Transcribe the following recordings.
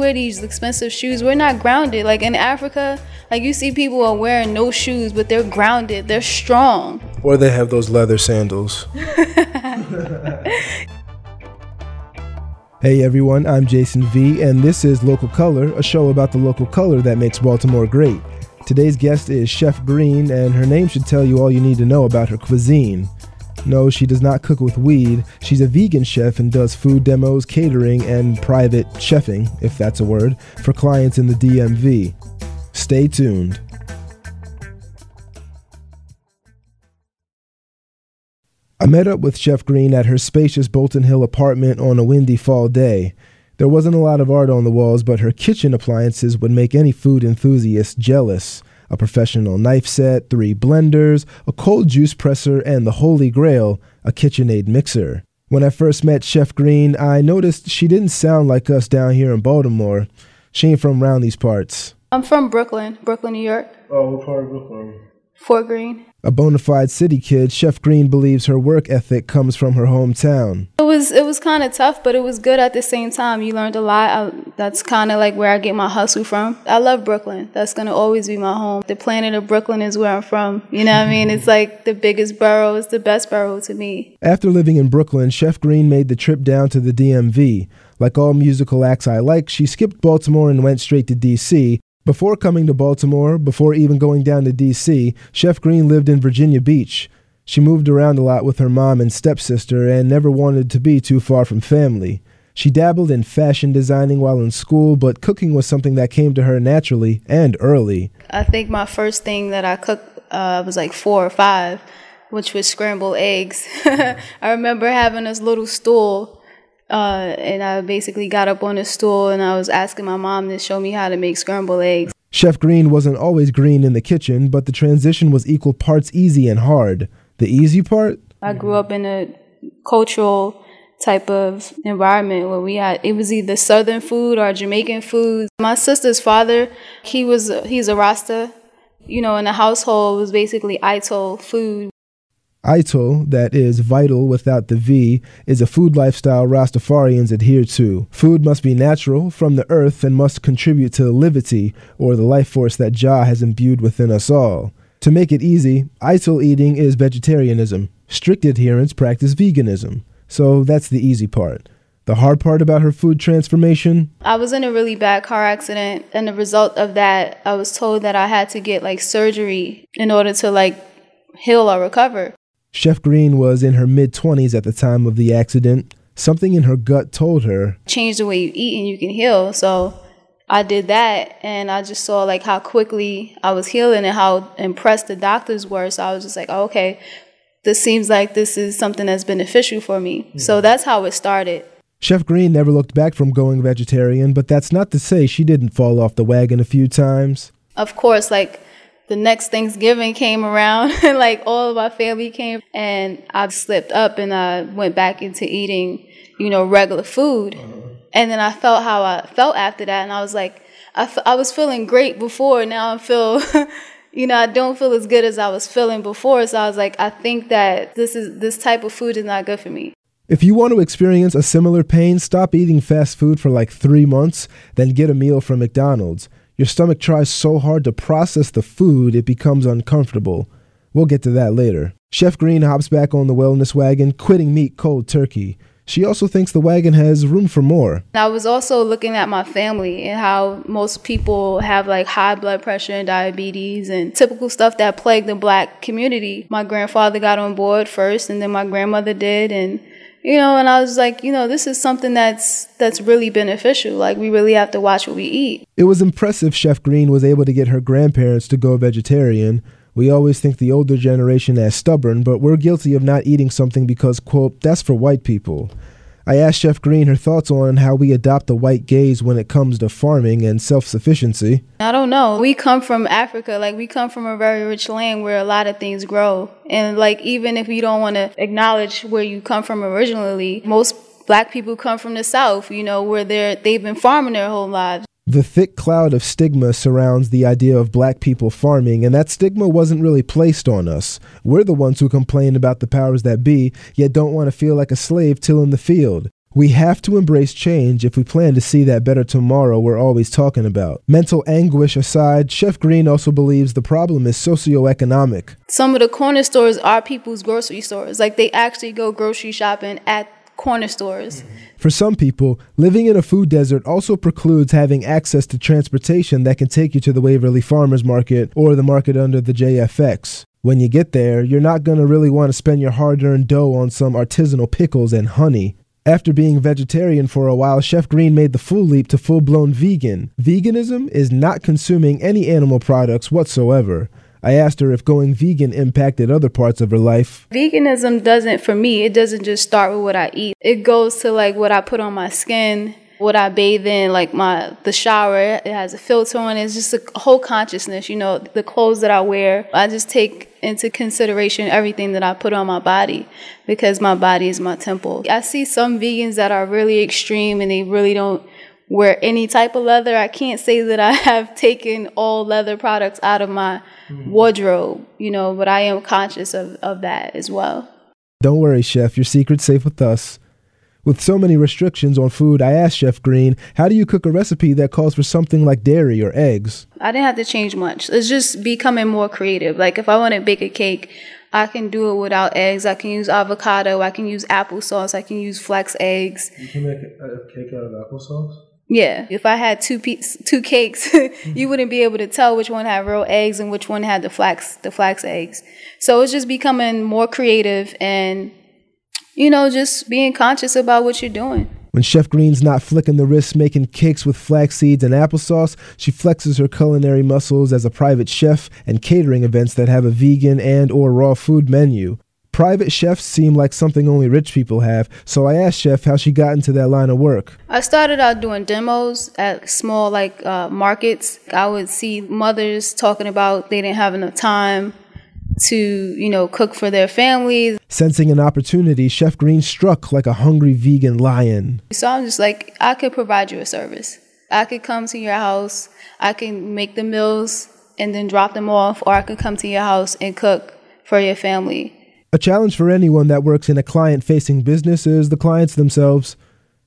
wear these expensive shoes, we're not grounded. Like in Africa, like you see people are wearing no shoes, but they're grounded, they're strong. Or they have those leather sandals. Hey everyone, I'm Jason V, and this is Local Color, a show about the local color that makes Baltimore great. Today's guest is Chef Green, and her name should tell you all you need to know about her cuisine. No, she does not cook with weed. She's a vegan chef and does food demos, catering, and private chefing, if that's a word, for clients in the DMV. Stay tuned. I met up with Chef Green at her spacious Bolton Hill apartment on a windy fall day. There wasn't a lot of art on the walls, but her kitchen appliances would make any food enthusiast jealous. A professional knife set, three blenders, a cold juice presser, and the holy grail, a KitchenAid mixer. When I first met Chef Green, I noticed she didn't sound like us down here in Baltimore. She ain't from around these parts. I'm from Brooklyn, Brooklyn, New York. Oh, what part of Brooklyn? Fort Greene. A bona fide city kid, Chef Green believes her work ethic comes from her hometown. It was it was kind of tough, but it was good at the same time. You learned a lot. I, that's kind of like where I get my hustle from. I love Brooklyn. That's gonna always be my home. The planet of Brooklyn is where I'm from. You know what I mean? It's like the biggest borough. It's the best borough to me. After living in Brooklyn, Chef Green made the trip down to the DMV. Like all musical acts I like, she skipped Baltimore and went straight to DC, before coming to Baltimore, before even going down to DC, Chef Green lived in Virginia Beach. She moved around a lot with her mom and stepsister and never wanted to be too far from family. She dabbled in fashion designing while in school, but cooking was something that came to her naturally and early. I think my first thing that I cooked uh, was like four or five, which was scrambled eggs. I remember having this little stool uh, and I basically got up on a stool and I was asking my mom to show me how to make scrambled eggs. Chef Green wasn't always green in the kitchen, but the transition was equal parts easy and hard. The easy part? I grew up in a cultural type of environment where we had it was either southern food or Jamaican food. My sister's father, he was he's a Rasta. You know, in the household was basically Ital food. Ital, that is vital without the V, is a food lifestyle Rastafarians adhere to. Food must be natural, from the earth, and must contribute to the livity, or the life force that Jah has imbued within us all. To make it easy, Ital eating is vegetarianism. Strict adherents practice veganism. So that's the easy part. The hard part about her food transformation? I was in a really bad car accident, and the result of that, I was told that I had to get like surgery in order to like heal or recover. Chef Green was in her mid 20s at the time of the accident. Something in her gut told her, Change the way you eat and you can heal. So I did that and I just saw like how quickly I was healing and how impressed the doctors were. So I was just like, oh, okay, this seems like this is something that's beneficial for me. Yeah. So that's how it started. Chef Green never looked back from going vegetarian, but that's not to say she didn't fall off the wagon a few times. Of course, like the next Thanksgiving came around and like all of my family came and I slipped up and I went back into eating, you know, regular food. Uh-huh. And then I felt how I felt after that and I was like, I, f- I was feeling great before. Now I feel, you know, I don't feel as good as I was feeling before. So I was like, I think that this is this type of food is not good for me. If you want to experience a similar pain, stop eating fast food for like three months, then get a meal from McDonald's. Your stomach tries so hard to process the food, it becomes uncomfortable. We'll get to that later. Chef Green hops back on the wellness wagon, quitting meat cold turkey. She also thinks the wagon has room for more. I was also looking at my family and how most people have like high blood pressure and diabetes and typical stuff that plague the black community. My grandfather got on board first and then my grandmother did and you know and i was like you know this is something that's that's really beneficial. Like we really have to watch what we eat. It was impressive chef green was able to get her grandparents to go vegetarian. We always think the older generation as stubborn but we're guilty of not eating something because quote that's for white people I asked Chef Green her thoughts on how we adopt the white gaze when it comes to farming and self sufficiency. I don't know. We come from Africa. Like, we come from a very rich land where a lot of things grow. And, like, even if you don't want to acknowledge where you come from originally, most black people come from the South, you know, where they're, they've been farming their whole lives. The thick cloud of stigma surrounds the idea of black people farming, and that stigma wasn't really placed on us. We're the ones who complain about the powers that be, yet don't want to feel like a slave till in the field. We have to embrace change if we plan to see that better tomorrow we're always talking about. Mental anguish aside, Chef Green also believes the problem is socioeconomic. Some of the corner stores are people's grocery stores. Like they actually go grocery shopping at corner stores. For some people, living in a food desert also precludes having access to transportation that can take you to the Waverly Farmers Market or the market under the JFX. When you get there, you're not going to really want to spend your hard earned dough on some artisanal pickles and honey. After being vegetarian for a while, Chef Green made the full leap to full blown vegan. Veganism is not consuming any animal products whatsoever. I asked her if going vegan impacted other parts of her life. Veganism doesn't, for me, it doesn't just start with what I eat. It goes to like what I put on my skin, what I bathe in, like my the shower. It has a filter on it. It's just a whole consciousness, you know, the clothes that I wear. I just take into consideration everything that I put on my body because my body is my temple. I see some vegans that are really extreme and they really don't wear any type of leather. I can't say that I have taken all leather products out of my mm-hmm. wardrobe, you know, but I am conscious of, of that as well. Don't worry, Chef. Your secret's safe with us. With so many restrictions on food, I asked Chef Green, how do you cook a recipe that calls for something like dairy or eggs? I didn't have to change much. It's just becoming more creative. Like if I want to bake a cake, I can do it without eggs. I can use avocado. I can use applesauce. I can use flax eggs. You can make a cake out of applesauce? Yeah, if I had two piece, two cakes, you mm-hmm. wouldn't be able to tell which one had real eggs and which one had the flax the flax eggs. So it's just becoming more creative and you know just being conscious about what you're doing. When Chef Green's not flicking the wrists making cakes with flax seeds and applesauce, she flexes her culinary muscles as a private chef and catering events that have a vegan and or raw food menu. Private chefs seem like something only rich people have, so I asked Chef how she got into that line of work. I started out doing demos at small like uh, markets. I would see mothers talking about they didn't have enough time to, you know, cook for their families. Sensing an opportunity, Chef Green struck like a hungry vegan lion. So I'm just like, I could provide you a service. I could come to your house, I can make the meals and then drop them off, or I could come to your house and cook for your family. A challenge for anyone that works in a client facing business is the clients themselves.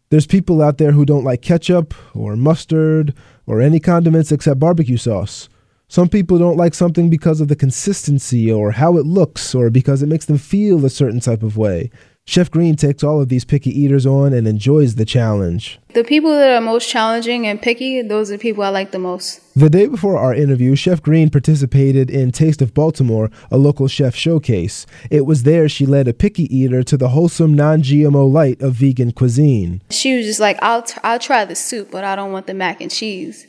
There's people out there who don't like ketchup or mustard or any condiments except barbecue sauce. Some people don't like something because of the consistency or how it looks or because it makes them feel a certain type of way. Chef Green takes all of these picky eaters on and enjoys the challenge. The people that are most challenging and picky, those are the people I like the most. The day before our interview, Chef Green participated in Taste of Baltimore, a local chef showcase. It was there she led a picky eater to the wholesome non-GMO light of vegan cuisine. She was just like, "I'll t- I'll try the soup, but I don't want the mac and cheese."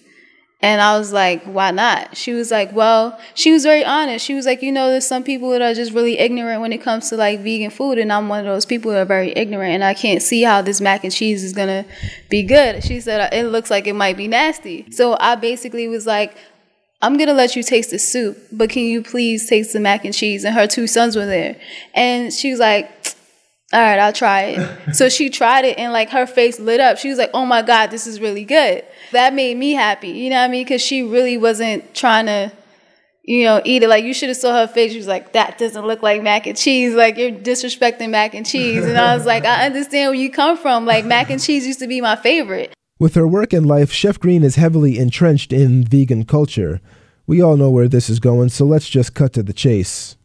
And I was like, why not? She was like, well, she was very honest. She was like, you know, there's some people that are just really ignorant when it comes to like vegan food. And I'm one of those people that are very ignorant. And I can't see how this mac and cheese is going to be good. She said, uh, it looks like it might be nasty. So I basically was like, I'm gonna let you taste the soup, but can you please taste the mac and cheese? And her two sons were there. And she was like, all right, I'll try it. so she tried it and like her face lit up. She was like, oh my God, this is really good. That made me happy. You know what I mean? Because she really wasn't trying to, you know, eat it. Like you should have saw her face. She was like, that doesn't look like mac and cheese. Like you're disrespecting mac and cheese. And I was like, I understand where you come from. Like mac and cheese used to be my favorite. With her work and life, Chef Green is heavily entrenched in vegan culture. We all know where this is going, so let's just cut to the chase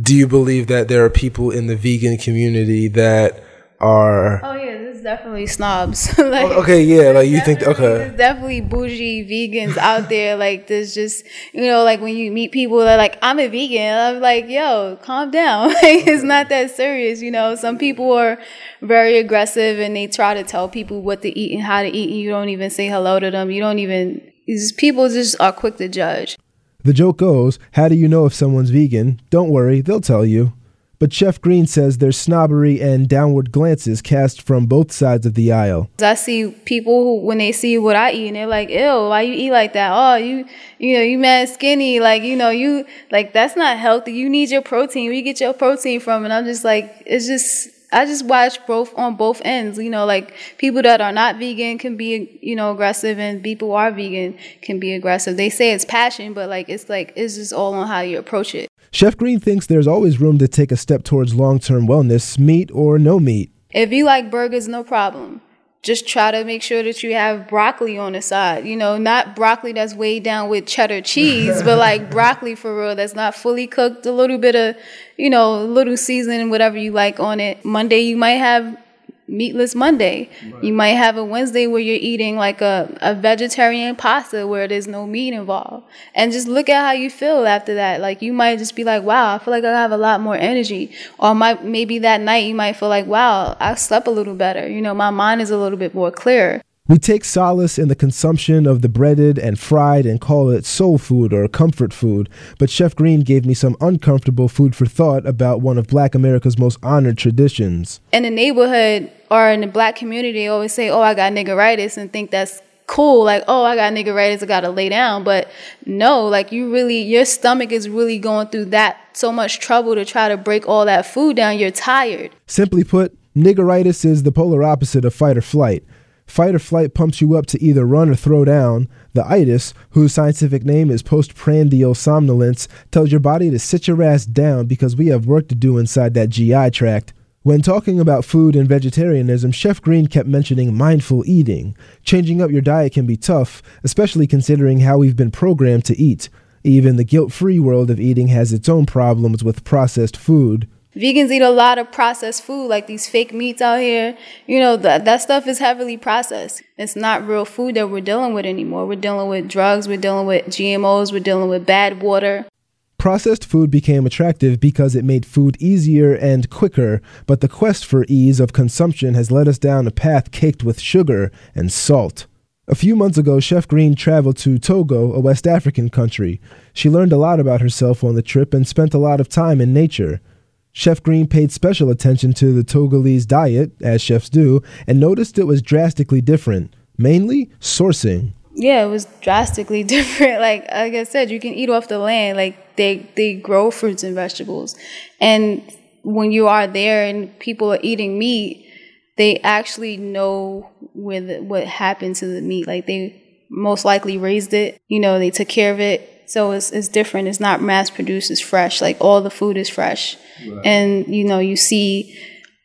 do you believe that there are people in the vegan community that are oh yeah there's definitely snobs. Like, oh, okay yeah like you think okay. there's definitely bougie vegans out there. Like there's just you know like when you meet people that like i'm a vegan i'm like yo calm down. Like it's not that serious you know? Some people are very aggressive and they try to tell people what to eat and how to eat and you don't even say hello to them. You don't even these people just are quick to judge the joke goes, how do you know if someone's vegan? Don't worry, they'll tell you. But Chef Green says there's snobbery and downward glances cast from both sides of the aisle. I see people who, when they see what I eat, and they're like, "Ew, why you eat like that? Oh, you, you know, you mad skinny. Like, you know, you like that's not healthy. You need your protein. Where you get your protein from?" And I'm just like, it's just I just watch both on both ends. You know, like people that are not vegan can be, you know, aggressive, and people who are vegan can be aggressive. They say it's passion, but like it's like it's just all on how you approach it. Chef Green thinks there's always room to take a step towards long-term wellness, meat or no meat. If you like burgers, no problem. Just try to make sure that you have broccoli on the side. You know, not broccoli that's weighed down with cheddar cheese, but like broccoli for real that's not fully cooked. A little bit of, you know, a little seasoning, whatever you like on it. Monday you might have meatless Monday. Right. You might have a Wednesday where you're eating like a, a vegetarian pasta where there's no meat involved. And just look at how you feel after that. Like you might just be like, wow, I feel like I have a lot more energy. Or might maybe that night you might feel like, wow, I slept a little better. You know, my mind is a little bit more clear. We take solace in the consumption of the breaded and fried and call it soul food or comfort food, but Chef Green gave me some uncomfortable food for thought about one of black America's most honored traditions. In the neighborhood or in the black community, they always say, Oh, I got niggeritis, and think that's cool. Like, oh, I got niggeritis, I gotta lay down. But no, like you really, your stomach is really going through that so much trouble to try to break all that food down. You're tired. Simply put, niggeritis is the polar opposite of fight or flight. Fight or flight pumps you up to either run or throw down. The itis, whose scientific name is postprandial somnolence, tells your body to sit your ass down because we have work to do inside that GI tract. When talking about food and vegetarianism, Chef Green kept mentioning mindful eating. Changing up your diet can be tough, especially considering how we've been programmed to eat. Even the guilt free world of eating has its own problems with processed food. Vegans eat a lot of processed food, like these fake meats out here. You know, that, that stuff is heavily processed. It's not real food that we're dealing with anymore. We're dealing with drugs, we're dealing with GMOs, we're dealing with bad water. Processed food became attractive because it made food easier and quicker, but the quest for ease of consumption has led us down a path caked with sugar and salt. A few months ago, Chef Green traveled to Togo, a West African country. She learned a lot about herself on the trip and spent a lot of time in nature. Chef Green paid special attention to the Togolese diet, as chefs do, and noticed it was drastically different, mainly sourcing. Yeah, it was drastically different. Like like I said, you can eat off the land. Like they they grow fruits and vegetables, and when you are there and people are eating meat, they actually know where the, what happened to the meat. Like they most likely raised it. You know, they took care of it so it's, it's different. It's not mass produced. It's fresh. Like all the food is fresh. Right. And, you know, you see,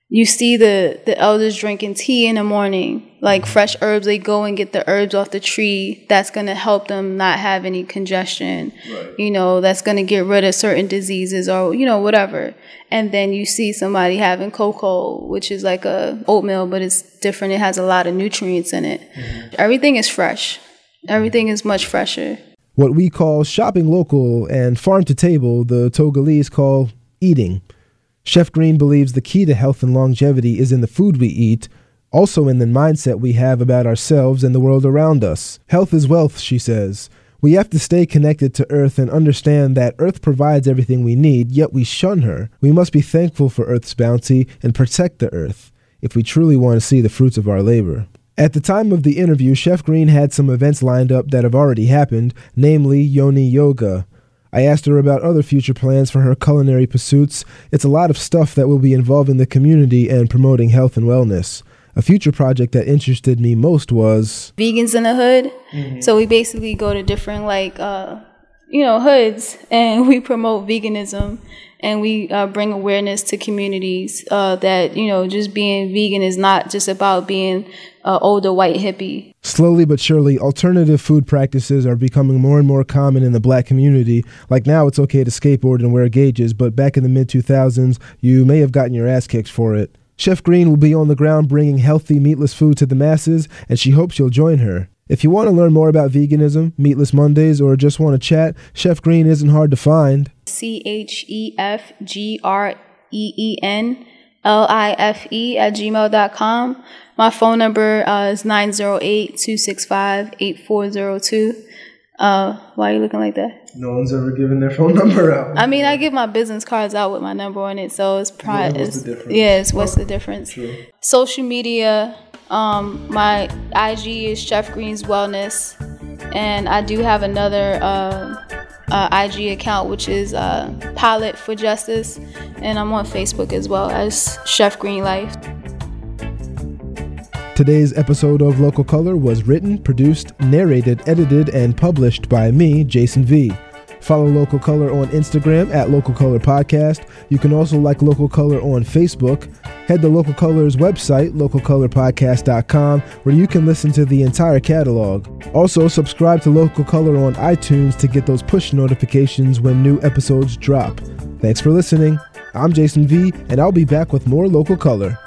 you see the, the elders drinking tea in the morning, like mm-hmm. fresh herbs. They go and get the herbs off the tree. That's going to help them not have any congestion. Right. You know, that's going to get rid of certain diseases or, you know, whatever. And then you see somebody having cocoa, which is like a oatmeal, but it's different. It has a lot of nutrients in it. Mm-hmm. Everything is fresh. Everything is much fresher. What we call shopping local and farm to table, the Togolese call eating. Chef Green believes the key to health and longevity is in the food we eat, also in the mindset we have about ourselves and the world around us. Health is wealth, she says. We have to stay connected to Earth and understand that Earth provides everything we need, yet we shun her. We must be thankful for Earth's bounty and protect the Earth if we truly want to see the fruits of our labor. At the time of the interview, Chef Green had some events lined up that have already happened, namely Yoni Yoga. I asked her about other future plans for her culinary pursuits. It's a lot of stuff that will be involving the community and promoting health and wellness. A future project that interested me most was Vegans in the Hood. Mm-hmm. So we basically go to different like uh, you know hoods and we promote veganism and we uh, bring awareness to communities uh, that you know just being vegan is not just about being an older white hippie. Slowly but surely, alternative food practices are becoming more and more common in the black community. Like now, it's okay to skateboard and wear gauges, but back in the mid 2000s, you may have gotten your ass kicked for it. Chef Green will be on the ground bringing healthy, meatless food to the masses, and she hopes you'll join her. If you want to learn more about veganism, Meatless Mondays, or just want to chat, Chef Green isn't hard to find. C H E F G R E E N L I F E at gmail.com. My phone number uh, is 908 265 8402. Uh, why are you looking like that? No one's ever given their phone number out. I mean, I give my business cards out with my number on it, so it's probably. Yeah, what's the difference? Yes, what's the difference? True. Social media, um, my IG is Chef Green's Wellness, and I do have another uh, uh, IG account which is uh, Pilot for Justice, and I'm on Facebook as well as Chef Green Life. Today's episode of Local Color was written, produced, narrated, edited, and published by me, Jason V. Follow Local Color on Instagram at Local Color Podcast. You can also like Local Color on Facebook. Head to Local Color's website, localcolorpodcast.com, where you can listen to the entire catalog. Also, subscribe to Local Color on iTunes to get those push notifications when new episodes drop. Thanks for listening. I'm Jason V, and I'll be back with more Local Color.